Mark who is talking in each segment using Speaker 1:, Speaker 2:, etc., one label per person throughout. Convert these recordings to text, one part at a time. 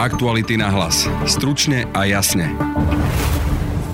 Speaker 1: Aktuality na hlas. Stručne a jasne.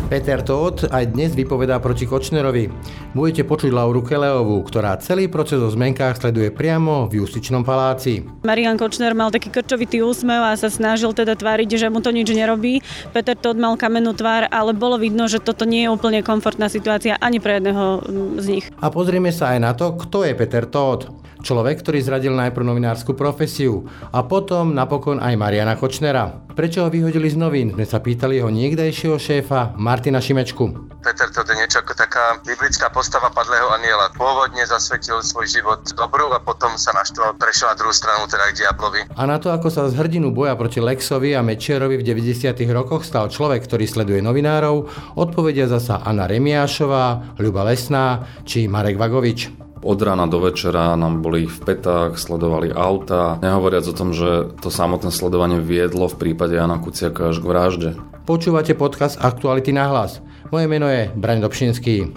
Speaker 2: Peter Todt aj dnes vypovedá proti Kočnerovi. Budete počuť Lauru Keleovú, ktorá celý proces o zmenkách sleduje priamo v justičnom paláci.
Speaker 3: Marian Kočner mal taký krčovitý úsmev a sa snažil teda tváriť, že mu to nič nerobí. Peter Todt mal kamennú tvár, ale bolo vidno, že toto nie je úplne komfortná situácia ani pre jedného z nich.
Speaker 2: A pozrieme sa aj na to, kto je Peter Todt. Človek, ktorý zradil najprv novinárskú profesiu a potom napokon aj Mariana Kočnera. Prečo ho vyhodili z novín, sme sa pýtali jeho niekdajšieho šéfa Martina Šimečku.
Speaker 4: Peter to je niečo ako taká biblická postava padlého aniela. Pôvodne zasvetil svoj život dobru a potom sa naštval, prešiel na druhú stranu, teda k diablovi.
Speaker 2: A na to, ako sa z hrdinu boja proti Lexovi a Mečerovi v 90. rokoch stal človek, ktorý sleduje novinárov, odpovedia zasa Anna Remiášová, Ľuba Lesná či Marek Vagovič.
Speaker 5: Od rána do večera nám boli v petách, sledovali auta, nehovoriac o tom, že to samotné sledovanie viedlo v prípade Jana Kuciaka až k vražde.
Speaker 2: Počúvate podcast Aktuality na hlas. Moje meno je Braň Dobšinský.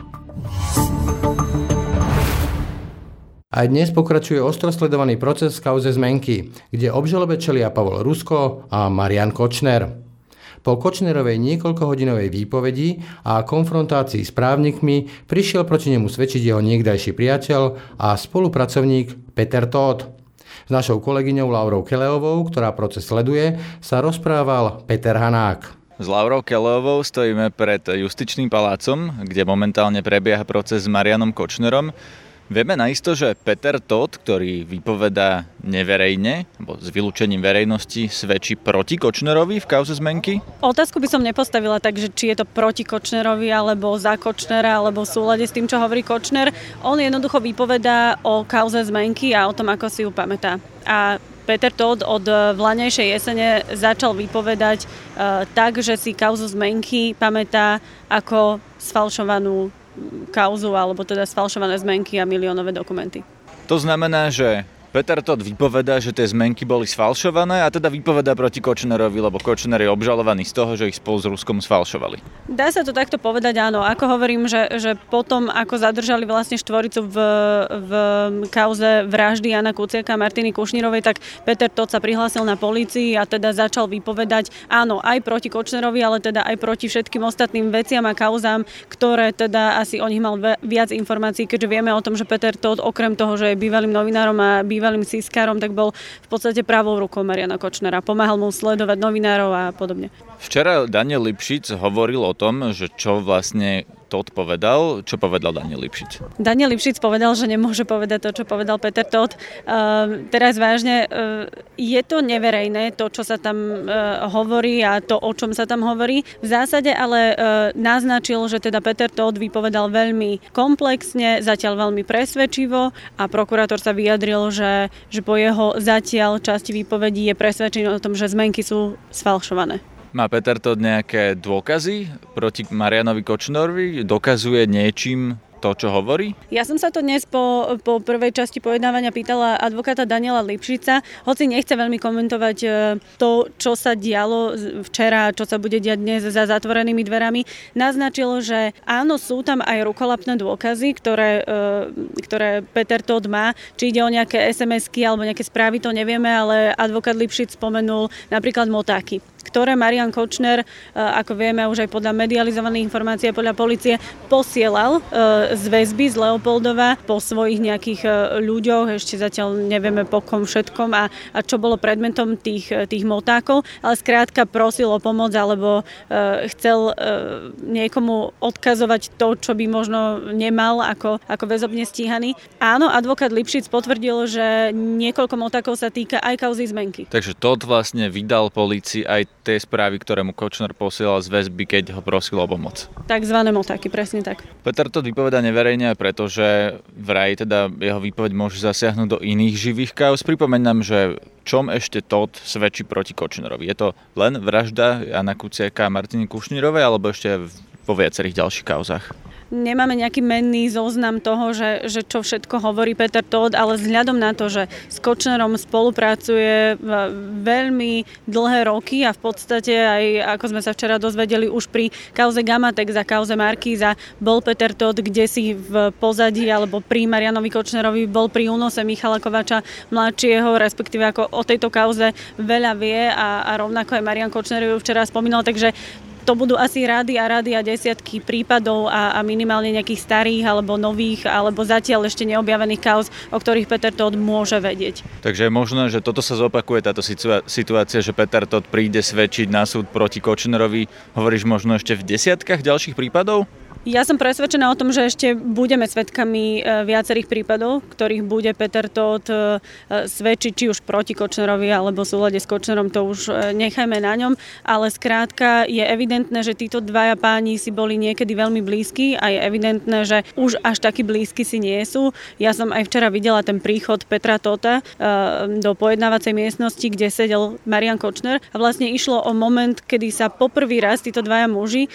Speaker 2: Aj dnes pokračuje ostro sledovaný proces v kauze zmenky, kde obžalobe čelia Pavol Rusko a Marian Kočner. Po Kočnerovej niekoľkohodinovej výpovedi a konfrontácii s právnikmi prišiel proti nemu svedčiť jeho niekdajší priateľ a spolupracovník Peter Todt. S našou kolegyňou Laurou Keleovou, ktorá proces sleduje, sa rozprával Peter Hanák.
Speaker 6: S Laurou Keleovou stojíme pred justičným palácom, kde momentálne prebieha proces s Marianom Kočnerom. Vieme naisto, že Peter Todt, ktorý vypovedá neverejne, alebo s vylúčením verejnosti, svedčí proti Kočnerovi v kauze zmenky?
Speaker 3: Otázku by som nepostavila tak, že či je to proti Kočnerovi, alebo za Kočnera, alebo v súlade s tým, čo hovorí Kočner. On jednoducho vypovedá o kauze zmenky a o tom, ako si ju pamätá. A Peter Todd od vlanejšej jesene začal vypovedať uh, tak, že si kauzu zmenky pamätá ako sfalšovanú kauzu alebo teda sfalšované zmenky a miliónové dokumenty.
Speaker 6: To znamená, že Peter Todd vypovedá, že tie zmenky boli sfalšované a teda vypovedá proti Kočnerovi, lebo Kočner je obžalovaný z toho, že ich spolu s Ruskom sfalšovali.
Speaker 3: Dá sa to takto povedať, áno. Ako hovorím, že, že potom, ako zadržali vlastne štvoricu v, v kauze vraždy Jana Kuciaka a Martiny Kušnírovej, tak Peter Todd sa prihlásil na polícii a teda začal vypovedať, áno, aj proti Kočnerovi, ale teda aj proti všetkým ostatným veciam a kauzám, ktoré teda asi o nich mal viac informácií, keďže vieme o tom, že Peter Todd okrem toho, že je bývalým novinárom a bývalým bývalým sískárom, tak bol v podstate pravou rukou Mariana Kočnera. Pomáhal mu sledovať novinárov a podobne.
Speaker 6: Včera Daniel Lipšic hovoril o tom, že čo vlastne Todd povedal. Čo povedal Daniel Lipšic?
Speaker 3: Daniel Lipšic povedal, že nemôže povedať to, čo povedal Peter Todd. Uh, teraz vážne, uh, je to neverejné, to, čo sa tam uh, hovorí a to, o čom sa tam hovorí. V zásade ale uh, naznačil, že teda Peter Todd vypovedal veľmi komplexne, zatiaľ veľmi presvedčivo a prokurátor sa vyjadril, že, že po jeho zatiaľ časti výpovedí je presvedčený o tom, že zmenky sú sfalšované.
Speaker 6: Má Peter to nejaké dôkazy proti Marianovi Kočnorovi? Dokazuje niečím to, čo hovorí?
Speaker 3: Ja som sa to dnes po, po prvej časti pojednávania pýtala advokáta Daniela Lipšica, hoci nechce veľmi komentovať e, to, čo sa dialo včera, čo sa bude diať dnes za zatvorenými dverami. Naznačil, že áno, sú tam aj rukolapné dôkazy, ktoré, e, ktoré Peter Todd má. Či ide o nejaké SMS-ky alebo nejaké správy, to nevieme, ale advokát Lipšic spomenul napríklad motáky ktoré Marian Kočner, e, ako vieme už aj podľa medializovaných informácií podľa policie, posielal e, z väzby z Leopoldova po svojich nejakých e, ľuďoch, ešte zatiaľ nevieme po kom všetkom a, a čo bolo predmetom tých, tých motákov, ale skrátka prosil o pomoc alebo chcel niekomu odkazovať to, čo by možno nemal ako, ako väzobne stíhaný. Áno, advokát Lipšic potvrdil, že niekoľko motákov sa týka aj kauzy zmenky.
Speaker 6: Takže Todd vlastne vydal policii aj tie správy, ktoré mu Kočner posielal z väzby, keď ho prosil o pomoc.
Speaker 3: Takzvané motáky, presne tak.
Speaker 6: Peter to vypoveda neverejne, pretože vraj teda jeho výpoveď môže zasiahnuť do iných živých kauz. Pripomenám, že čom ešte Todd svedčí proti Kočnerovi? Je to len vražda Jana Kuciaka a Martiny Kušnírovej, alebo ešte vo viacerých ďalších kauzach?
Speaker 3: Nemáme nejaký menný zoznam toho, že, že čo všetko hovorí Peter Todd, ale vzhľadom na to, že s Kočnerom spolupracuje veľmi dlhé roky a v podstate aj, ako sme sa včera dozvedeli, už pri kauze Gamatek za kauze Markíza bol Peter Todd kde si v pozadí alebo pri Marianovi Kočnerovi bol pri únose Michala Kovača mladšieho, respektíve ako o tejto kauze veľa vie a, a rovnako aj Marian Kočner ju včera spomínal, takže to budú asi rady a rady a desiatky prípadov a, a minimálne nejakých starých alebo nových alebo zatiaľ ešte neobjavených kauz, o ktorých Peter Todd môže vedieť.
Speaker 6: Takže je možné, že toto sa zopakuje, táto situácia, že Peter Todd príde svedčiť na súd proti Kočnerovi, hovoríš možno ešte v desiatkách ďalších prípadov?
Speaker 3: Ja som presvedčená o tom, že ešte budeme svedkami e, viacerých prípadov, ktorých bude Peter Todt e, svedčiť či už proti Kočnerovi alebo v súlade s Kočnerom, to už e, nechajme na ňom, ale skrátka je evidentné, že títo dvaja páni si boli niekedy veľmi blízki a je evidentné, že už až takí blízky si nie sú. Ja som aj včera videla ten príchod Petra Tota do pojednávacej miestnosti, kde sedel Marian Kočner a vlastne išlo o moment, kedy sa poprvý raz títo dvaja muži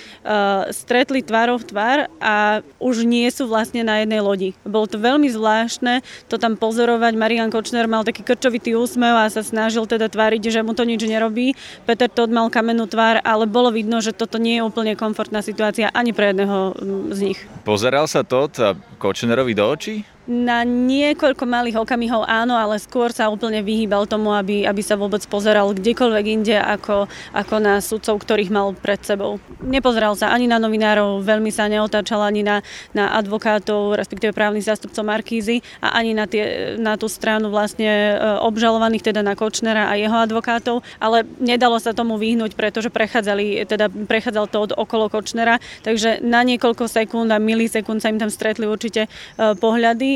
Speaker 3: stretli tvárov tvár a už nie sú vlastne na jednej lodi. Bolo to veľmi zvláštne to tam pozorovať. Marian Kočner mal taký krčovitý úsmev a sa snažil teda tváriť, že mu to nič nerobí. Peter Todd mal kamennú tvár, ale bolo vidno, že toto nie je úplne komfortná situácia ani pre jedného mm, z nich.
Speaker 6: Pozeral sa Todd Kočnerovi do očí?
Speaker 3: Na niekoľko malých okamihov áno, ale skôr sa úplne vyhýbal tomu, aby, aby sa vôbec pozeral kdekoľvek inde ako, ako na sudcov, ktorých mal pred sebou. Nepozeral sa ani na novinárov, veľmi sa neotáčal ani na, na advokátov, respektíve právnych zástupcov Markízy a ani na, tie, na tú stranu vlastne e, obžalovaných, teda na Kočnera a jeho advokátov, ale nedalo sa tomu vyhnúť, pretože prechádzali, teda prechádzal to od okolo Kočnera, takže na niekoľko sekúnd a milisekúnd sa im tam stretli určite e,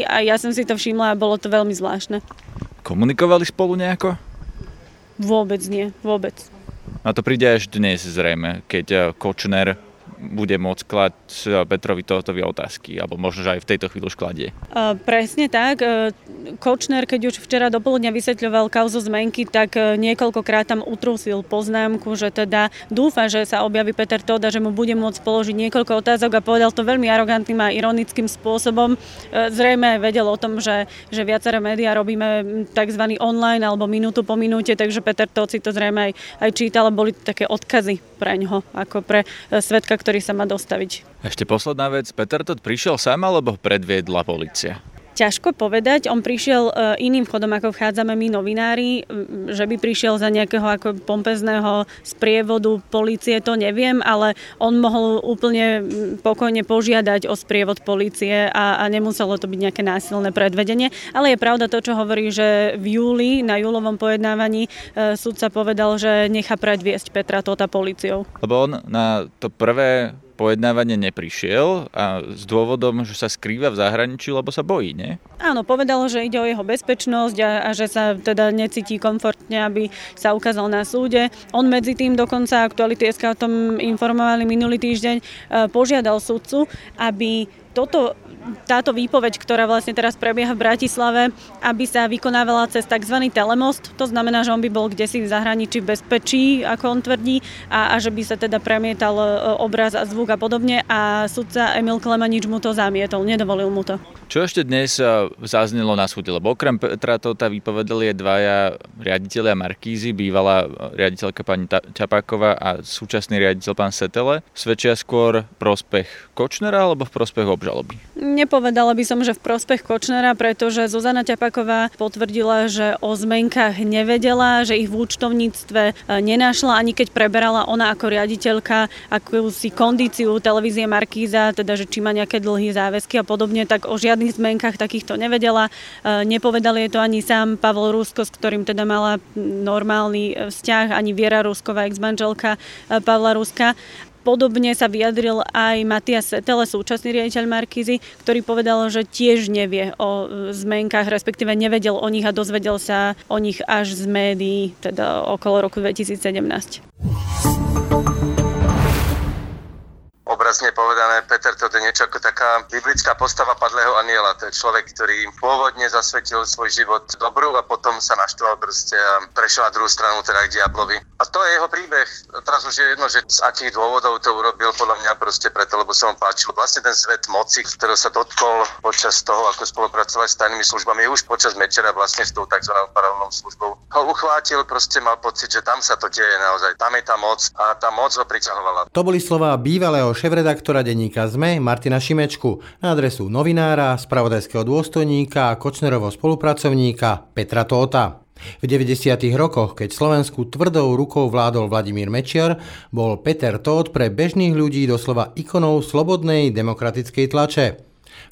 Speaker 3: a ja som si to všimla a bolo to veľmi zvláštne.
Speaker 6: Komunikovali spolu nejako?
Speaker 3: Vôbec nie, vôbec.
Speaker 6: A to príde až dnes zrejme, keď eh, Kočner bude môcť klať Petrovi Totovi otázky, alebo možno, že aj v tejto chvíli už kladie.
Speaker 3: Uh, presne tak. Uh, Kočner, keď už včera dopoludne vysvetľoval kauzu zmenky, tak niekoľkokrát tam utrusil poznámku, že teda dúfa, že sa objaví Peter Toda, že mu bude môcť položiť niekoľko otázok a povedal to veľmi arogantným a ironickým spôsobom. Zrejme vedel o tom, že, že viaceré médiá robíme tzv. online alebo minútu po minúte, takže Peter Todd si to zrejme aj, aj čítal a boli také odkazy pre ňoho, ako pre svetka, ktorý sa má dostaviť.
Speaker 6: Ešte posledná vec, Peter Todt prišiel sám alebo predviedla policia?
Speaker 3: Ťažko povedať, on prišiel e, iným chodom, ako vchádzame my novinári, že by prišiel za nejakého ako pompezného sprievodu policie, to neviem, ale on mohol úplne pokojne požiadať o sprievod policie a, a nemuselo to byť nejaké násilné predvedenie. Ale je pravda to, čo hovorí, že v júli na júlovom pojednávaní e, sudca povedal, že nechá predviesť Petra Tota policiou.
Speaker 6: Lebo on na to prvé pojednávanie neprišiel a s dôvodom, že sa skrýva v zahraničí, lebo sa bojí, nie?
Speaker 3: Áno, povedal, že ide o jeho bezpečnosť a, a že sa teda necíti komfortne, aby sa ukázal na súde. On medzi tým dokonca aktuality SK o tom informovali minulý týždeň, e, požiadal sudcu, aby toto táto výpoveď, ktorá vlastne teraz prebieha v Bratislave, aby sa vykonávala cez tzv. telemost. To znamená, že on by bol kde si v zahraničí v bezpečí, ako on tvrdí, a, a že by sa teda premietal e, obraz a zvuk a podobne. A sudca Emil Klemanič mu to zamietol, nedovolil mu to.
Speaker 6: Čo ešte dnes e, zaznelo na súde? Lebo okrem Petra Tota vypovedali dvaja riaditeľia Markízy, bývalá riaditeľka pani Čapáková a súčasný riaditeľ pán Setele. Svedčia skôr prospech Kočnera alebo v prospech obžaloby?
Speaker 3: Nepovedala by som, že v prospech Kočnera, pretože Zuzana Ťapaková potvrdila, že o zmenkách nevedela, že ich v účtovníctve e, nenašla, ani keď preberala ona ako riaditeľka akúsi kondíciu televízie Markíza, teda že či má nejaké dlhé záväzky a podobne, tak o žiadne žiadnych zmenkách takýchto nevedela. E, Nepovedali je to ani sám Pavel Rusko, s ktorým teda mala normálny e, vzťah, ani Viera Rusková, ex-manželka e, Pavla Ruska. Podobne sa vyjadril aj Matias Setele, súčasný riaditeľ Markízy, ktorý povedal, že tiež nevie o zmenkách, respektíve nevedel o nich a dozvedel sa o nich až z médií, teda okolo roku 2017
Speaker 4: obrazne povedané, Peter to je niečo ako taká biblická postava padlého aniela. To je človek, ktorý pôvodne zasvetil svoj život dobru a potom sa naštval proste a prešiel na druhú stranu, teda k diablovi. To je jeho príbeh. Teraz už je jedno, že z akých dôvodov to urobil, podľa mňa proste preto, lebo sa mu páčil. Vlastne ten svet moci, ktorého sa dotkol počas toho, ako spolupracovať s tajnými službami, už počas mečera vlastne s tou tzv. paralelnou službou. Ho uchvátil, proste mal pocit, že tam sa to deje naozaj. Tam je tá moc a tá moc ho priťahovala.
Speaker 2: To boli slova bývalého šéf-redaktora denníka ZME Martina Šimečku na adresu novinára, spravodajského dôstojníka a Kočnerovho spolupracovníka Petra Tóta. V 90. rokoch, keď Slovensku tvrdou rukou vládol Vladimír Mečiar, bol Peter Tóth pre bežných ľudí doslova ikonou slobodnej demokratickej tlače.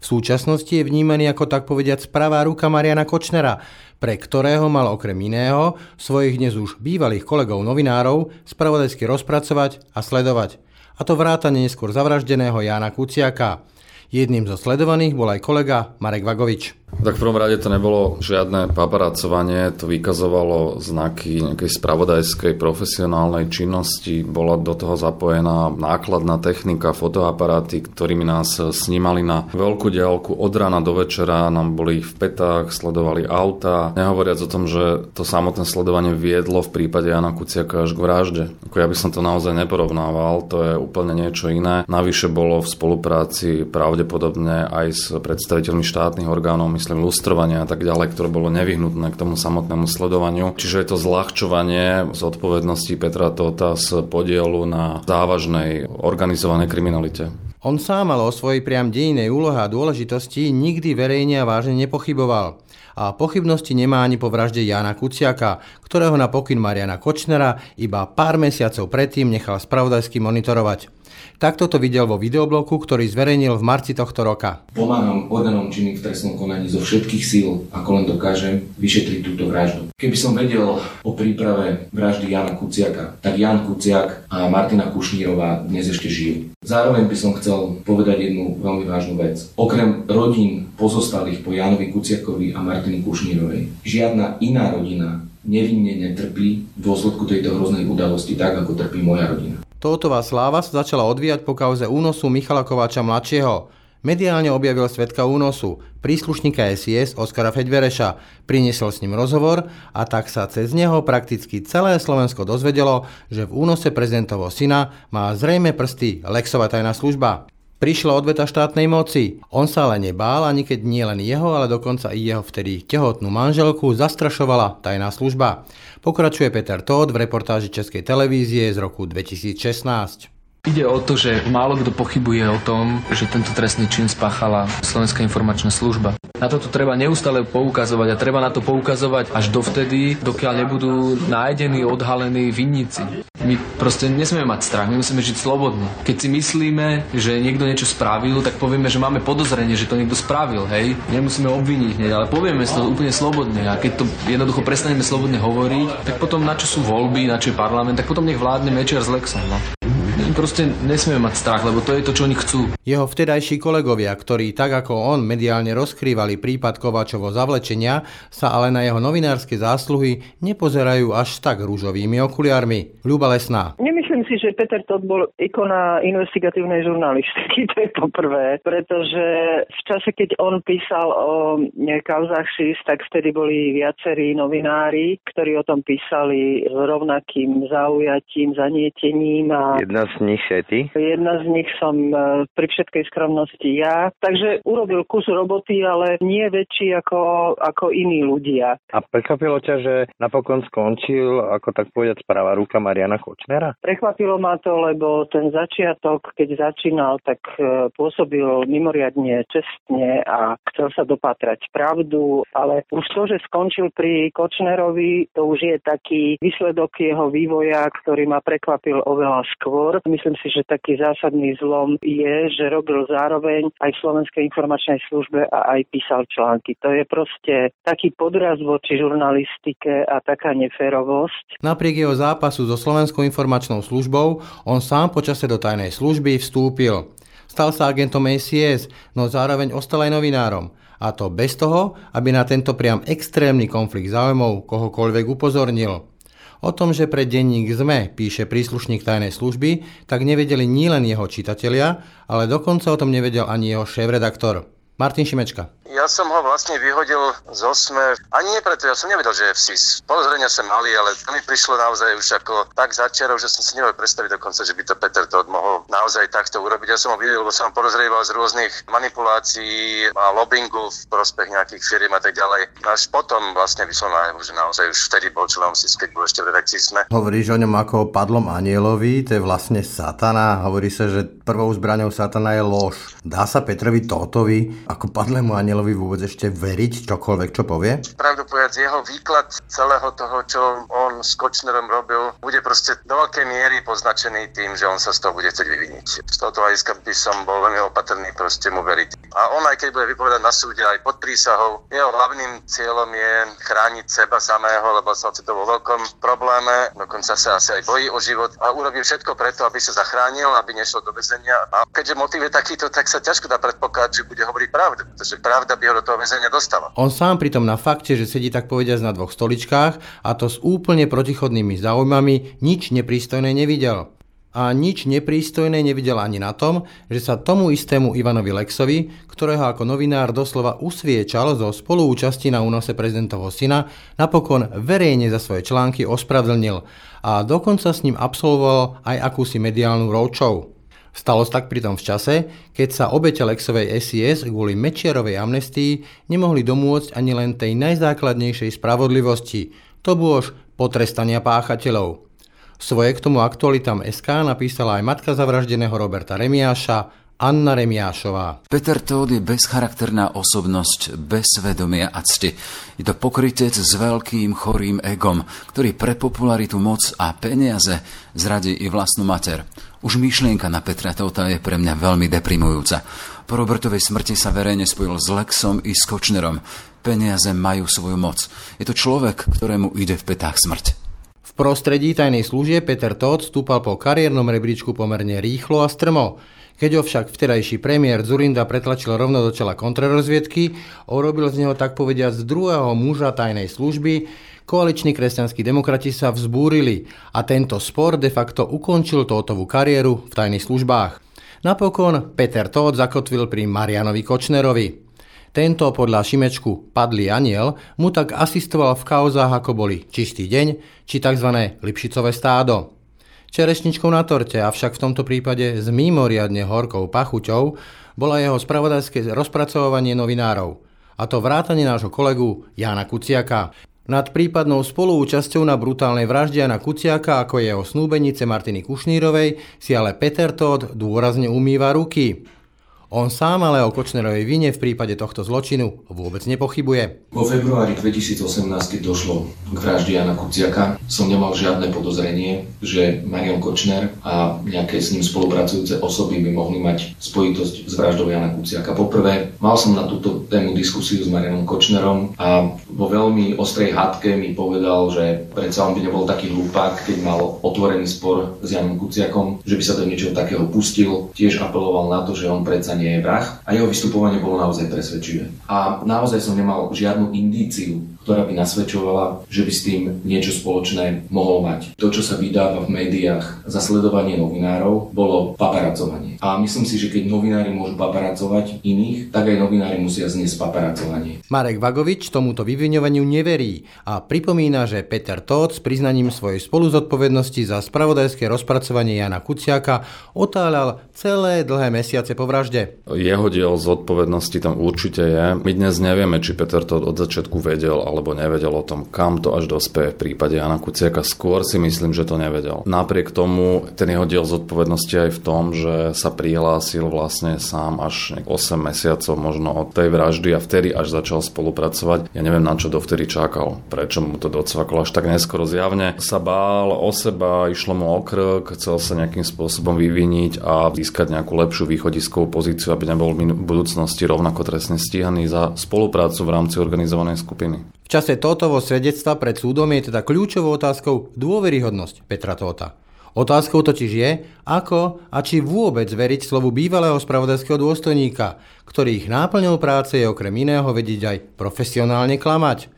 Speaker 2: V súčasnosti je vnímaný ako tak povediať pravá ruka Mariana Kočnera, pre ktorého mal okrem iného svojich dnes už bývalých kolegov novinárov spravodajsky rozpracovať a sledovať. A to vrátane neskôr zavraždeného Jána Kuciaka. Jedným zo sledovaných bol aj kolega Marek Vagovič.
Speaker 5: Tak v prvom rade to nebolo žiadne paparacovanie, to vykazovalo znaky nejakej spravodajskej profesionálnej činnosti, bola do toho zapojená nákladná technika, fotoaparáty, ktorými nás snímali na veľkú diálku od rána do večera, nám boli v petách, sledovali auta, nehovoriac o tom, že to samotné sledovanie viedlo v prípade Jana Kuciaka až k vražde. Ako ja by som to naozaj neporovnával, to je úplne niečo iné. Navyše bolo v spolupráci pravdepodobne aj s predstaviteľmi štátnych orgánov, myslím lustrovania a tak ďalej, ktoré bolo nevyhnutné k tomu samotnému sledovaniu. Čiže je to zľahčovanie z odpovednosti Petra Tota z podielu na závažnej organizovanej kriminalite.
Speaker 2: On sám ale o svojej priam dejnej úlohe a dôležitosti nikdy verejne a vážne nepochyboval. A pochybnosti nemá ani po vražde Jana Kuciaka, ktorého na pokyn Mariana Kočnera iba pár mesiacov predtým nechal spravodajsky monitorovať. Takto to videl vo videobloku, ktorý zverejnil v marci tohto roka.
Speaker 7: Pomáham orgánom činným v trestnom konaní zo všetkých síl, ako len dokážem, vyšetriť túto vraždu. Keby som vedel o príprave vraždy Jana Kuciaka, tak Jan Kuciak a Martina Kušnírová dnes ešte žijú. Zároveň by som chcel povedať jednu veľmi vážnu vec. Okrem rodín pozostalých po Janovi Kuciakovi a Martiny Kušnírovej, žiadna iná rodina nevinne netrpí v dôsledku tejto hroznej udalosti tak, ako trpí moja rodina.
Speaker 2: Tótová sláva sa začala odvíjať po kauze únosu Michala Kováča mladšieho. Mediálne objavil svetka únosu, príslušníka SIS Oskara Feďvereša, priniesol s ním rozhovor a tak sa cez neho prakticky celé Slovensko dozvedelo, že v únose prezidentovho syna má zrejme prsty Lexova tajná služba. Prišla odveta štátnej moci. On sa ale nebál, ani keď nie len jeho, ale dokonca i jeho vtedy tehotnú manželku zastrašovala tajná služba. Pokračuje Peter Todd v reportáži Českej televízie z roku 2016.
Speaker 8: Ide o to, že málo kto pochybuje o tom, že tento trestný čin spáchala Slovenská informačná služba. Na toto treba neustále poukazovať a treba na to poukazovať až dovtedy, dokiaľ nebudú nájdení, odhalení vinníci. My proste nesmieme mať strach, my musíme žiť slobodne. Keď si myslíme, že niekto niečo spravil, tak povieme, že máme podozrenie, že to niekto spravil, hej. Nemusíme obviniť hneď, ale povieme to úplne slobodne. A keď to jednoducho prestaneme slobodne hovoriť, tak potom na čo sú voľby, na čo je parlament, tak potom nech vládne Mečiar s Lexom. No proste nesmieme mať strach, lebo to je to, čo oni chcú.
Speaker 2: Jeho vtedajší kolegovia, ktorí tak ako on mediálne rozkrývali prípad Kovačovo zavlečenia, sa ale na jeho novinárske zásluhy nepozerajú až tak rúžovými okuliarmi. Ľuba Lesná.
Speaker 9: Nemyslím si, že Peter Todd bol ikona investigatívnej žurnalistiky, to je poprvé, pretože v čase, keď on písal o kauzách SIS, tak vtedy boli viacerí novinári, ktorí o tom písali s rovnakým zaujatím, zanietením. A
Speaker 10: Jedna z nich si ty?
Speaker 9: Jedna z nich som e, pri všetkej skromnosti ja. Takže urobil kus roboty, ale nie väčší ako, ako iní ľudia.
Speaker 10: A prekvapilo ťa, že napokon skončil, ako tak povedať, správa ruka Mariana Kočnera?
Speaker 9: Prekvapilo ma to, lebo ten začiatok, keď začínal, tak e, pôsobil mimoriadne čestne a chcel sa dopatrať pravdu, ale už to, že skončil pri Kočnerovi, to už je taký výsledok jeho vývoja, ktorý ma prekvapil oveľa skôr. Myslím si, že taký zásadný zlom je, že robil zároveň aj v Slovenskej informačnej službe a aj písal články. To je proste taký podraz voči žurnalistike a taká neférovosť.
Speaker 2: Napriek jeho zápasu so Slovenskou informačnou službou, on sám počase do tajnej služby vstúpil. Stal sa agentom ACS, no zároveň ostal aj novinárom. A to bez toho, aby na tento priam extrémny konflikt záujmov kohokoľvek upozornil. O tom, že pre denník ZME píše príslušník tajnej služby, tak nevedeli nielen jeho čitatelia, ale dokonca o tom nevedel ani jeho šéf-redaktor. Martin Šimečka.
Speaker 4: Ja som ho vlastne vyhodil z osme, ani nie preto, ja som nevedel, že je v SIS. Podozrenia som mali, ale to mi prišlo naozaj už ako tak začiarov, že som si nevedel predstaviť dokonca, že by to Peter Todd mohol naozaj takto urobiť. Ja som ho videl, lebo som podozrieval z rôznych manipulácií a lobbingu v prospech nejakých firiem a tak ďalej. Až potom vlastne vyšlo na že naozaj už vtedy bol členom SIS, keď bol ešte v redakcii sme.
Speaker 2: Hovoríš o ňom ako o padlom anielovi, to je vlastne satana. Hovorí sa, že prvou zbraňou satana je lož. Dá sa Petrovi Tótovi ako padlému anielovi vôbec ešte veriť čokoľvek, čo povie?
Speaker 4: Pravdu povedať, jeho výklad celého toho, čo on s Kočnerom robil, bude proste do veľkej miery poznačený tým, že on sa z toho bude chcieť vyviniť. Z tohoto hľadiska by som bol veľmi opatrný proste mu veriť. A on aj keď bude vypovedať na súde aj pod prísahou, jeho hlavným cieľom je chrániť seba samého, lebo sa ocitol vo veľkom probléme, dokonca sa asi aj bojí o život a urobí všetko preto, aby sa zachránil, aby nešiel do väzenia. A keďže motiv je takýto, tak sa ťažko dá predpokladať, že bude hovoriť pravdu, pretože pravda by ho do toho väzenia dostala.
Speaker 2: On sám pritom na fakte, že sedí tak povediať na dvoch stoličkách a to s úplne protichodnými záujmami, nič neprístojné nevidel. A nič neprístojné nevidel ani na tom, že sa tomu istému Ivanovi Lexovi, ktorého ako novinár doslova usviečal zo spoluúčasti na únose prezidentovho syna, napokon verejne za svoje články ospravedlnil a dokonca s ním absolvoval aj akúsi mediálnu roadshow. Stalo sa tak pritom v čase, keď sa obete Lexovej SIS kvôli Mečiarovej amnestii nemohli domôcť ani len tej najzákladnejšej spravodlivosti, to bôž potrestania páchateľov. Svoje k tomu aktualitám SK napísala aj matka zavraždeného Roberta Remiáša, Anna Remiášová.
Speaker 11: Peter Todd je bezcharakterná osobnosť, bez svedomia a cti. Je to pokrytec s veľkým chorým egom, ktorý pre popularitu, moc a peniaze zradí i vlastnú mater. Už myšlienka na Petra Tota je pre mňa veľmi deprimujúca. Po Robertovej smrti sa verejne spojil s Lexom i s Kočnerom. Peniaze majú svoju moc. Je to človek, ktorému ide v petách smrť.
Speaker 2: V prostredí tajnej služie Peter Todd stúpal po kariérnom rebríčku pomerne rýchlo a strmo. Keď ho však vtedajší premiér Zurinda pretlačil rovno do čela kontrarozviedky, urobil z neho tak povediať z druhého muža tajnej služby, koaliční kresťanskí demokrati sa vzbúrili a tento spor de facto ukončil Tótovú kariéru v tajných službách. Napokon Peter Todt zakotvil pri Marianovi Kočnerovi. Tento podľa Šimečku padlý aniel mu tak asistoval v kauzách ako boli Čistý deň či tzv. Lipšicové stádo čerešničkou na torte, avšak v tomto prípade s mimoriadne horkou pachuťou bola jeho spravodajské rozpracovanie novinárov. A to vrátanie nášho kolegu Jana Kuciaka. Nad prípadnou spoluúčasťou na brutálnej vražde Jana Kuciaka ako jeho snúbenice Martiny Kušnírovej si ale Peter Todd dôrazne umýva ruky. On sám ale o Kočnerovej vine v prípade tohto zločinu vôbec nepochybuje.
Speaker 7: Vo februári 2018, keď došlo k vražde Jana Kuciaka, som nemal žiadne podozrenie, že Marian Kočner a nejaké s ním spolupracujúce osoby by mohli mať spojitosť s vraždou Jana Kuciaka. Poprvé, mal som na túto tému diskusiu s Marianom Kočnerom a vo veľmi ostrej hádke mi povedal, že predsa on by nebol taký hlupák, keď mal otvorený spor s Janom Kuciakom, že by sa do niečoho takého pustil. Tiež apeloval na to, že on predsa nie je vrah a jeho vystupovanie bolo naozaj presvedčivé. A naozaj som nemal žiadnu indíciu, ktorá by nasvedčovala, že by s tým niečo spoločné mohol mať. To, čo sa vydáva v médiách za sledovanie novinárov, bolo paparacovanie. A myslím si, že keď novinári môžu paparacovať iných, tak aj novinári musia zniesť paparacovanie.
Speaker 2: Marek Vagovič tomuto vyviňovaniu neverí a pripomína, že Peter Todt s priznaním svojej spoluzodpovednosti za spravodajské rozpracovanie Jana Kuciaka otáľal celé dlhé mesiace po vražde.
Speaker 5: Jeho diel zodpovednosti tam určite je. My dnes nevieme, či Peter Todt od začiatku vedel alebo nevedel o tom, kam to až dospeje v prípade Jana Kuciaka. Skôr si myslím, že to nevedel. Napriek tomu ten jeho diel zodpovednosti aj v tom, že sa prihlásil vlastne sám až 8 mesiacov možno od tej vraždy a vtedy až začal spolupracovať. Ja neviem, na čo dovtedy čakal. Prečo mu to docvaklo až tak neskoro zjavne. Sa bál o seba, išlo mu o krk, chcel sa nejakým spôsobom vyviniť a získať nejakú lepšiu východiskovú pozíciu, aby nebol v budúcnosti rovnako trestne stíhaný za spoluprácu v rámci organizovanej skupiny.
Speaker 2: V čase Tótovo svedectva pred súdom je teda kľúčovou otázkou dôveryhodnosť Petra Tóta. Otázkou totiž je, ako a či vôbec veriť slovu bývalého spravodajského dôstojníka, ktorých náplňou práce je okrem iného vedieť aj profesionálne klamať.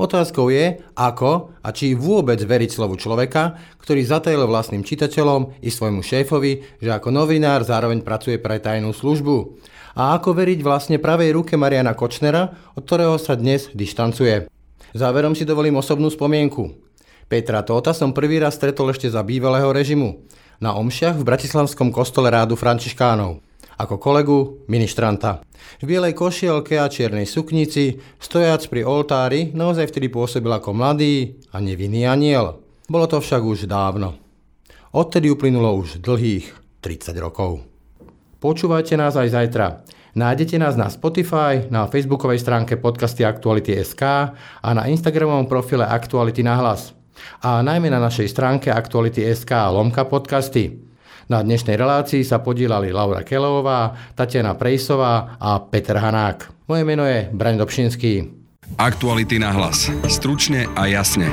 Speaker 2: Otázkou je, ako a či vôbec veriť slovu človeka, ktorý zatajil vlastným čitateľom i svojmu šéfovi, že ako novinár zároveň pracuje pre tajnú službu. A ako veriť vlastne pravej ruke Mariana Kočnera, od ktorého sa dnes dištancuje. Záverom si dovolím osobnú spomienku. Petra Tóta som prvý raz stretol ešte za bývalého režimu na omšiach v Bratislavskom kostole rádu Františkánov ako kolegu ministranta. V bielej košielke a čiernej suknici, stojac pri oltári, naozaj vtedy pôsobil ako mladý a nevinný aniel. Bolo to však už dávno. Odtedy uplynulo už dlhých 30 rokov. Počúvajte nás aj zajtra. Nájdete nás na Spotify, na facebookovej stránke podcasty Aktuality.sk a na Instagramovom profile Aktuality na hlas. A najmä na našej stránke Aktuality.sk lomka podcasty. Na dnešnej relácii sa podielali Laura Kelová, Tatiana Prejsová a Peter Hanák. Moje meno je Braň Dobšinský.
Speaker 1: Aktuality na hlas. Stručne a jasne.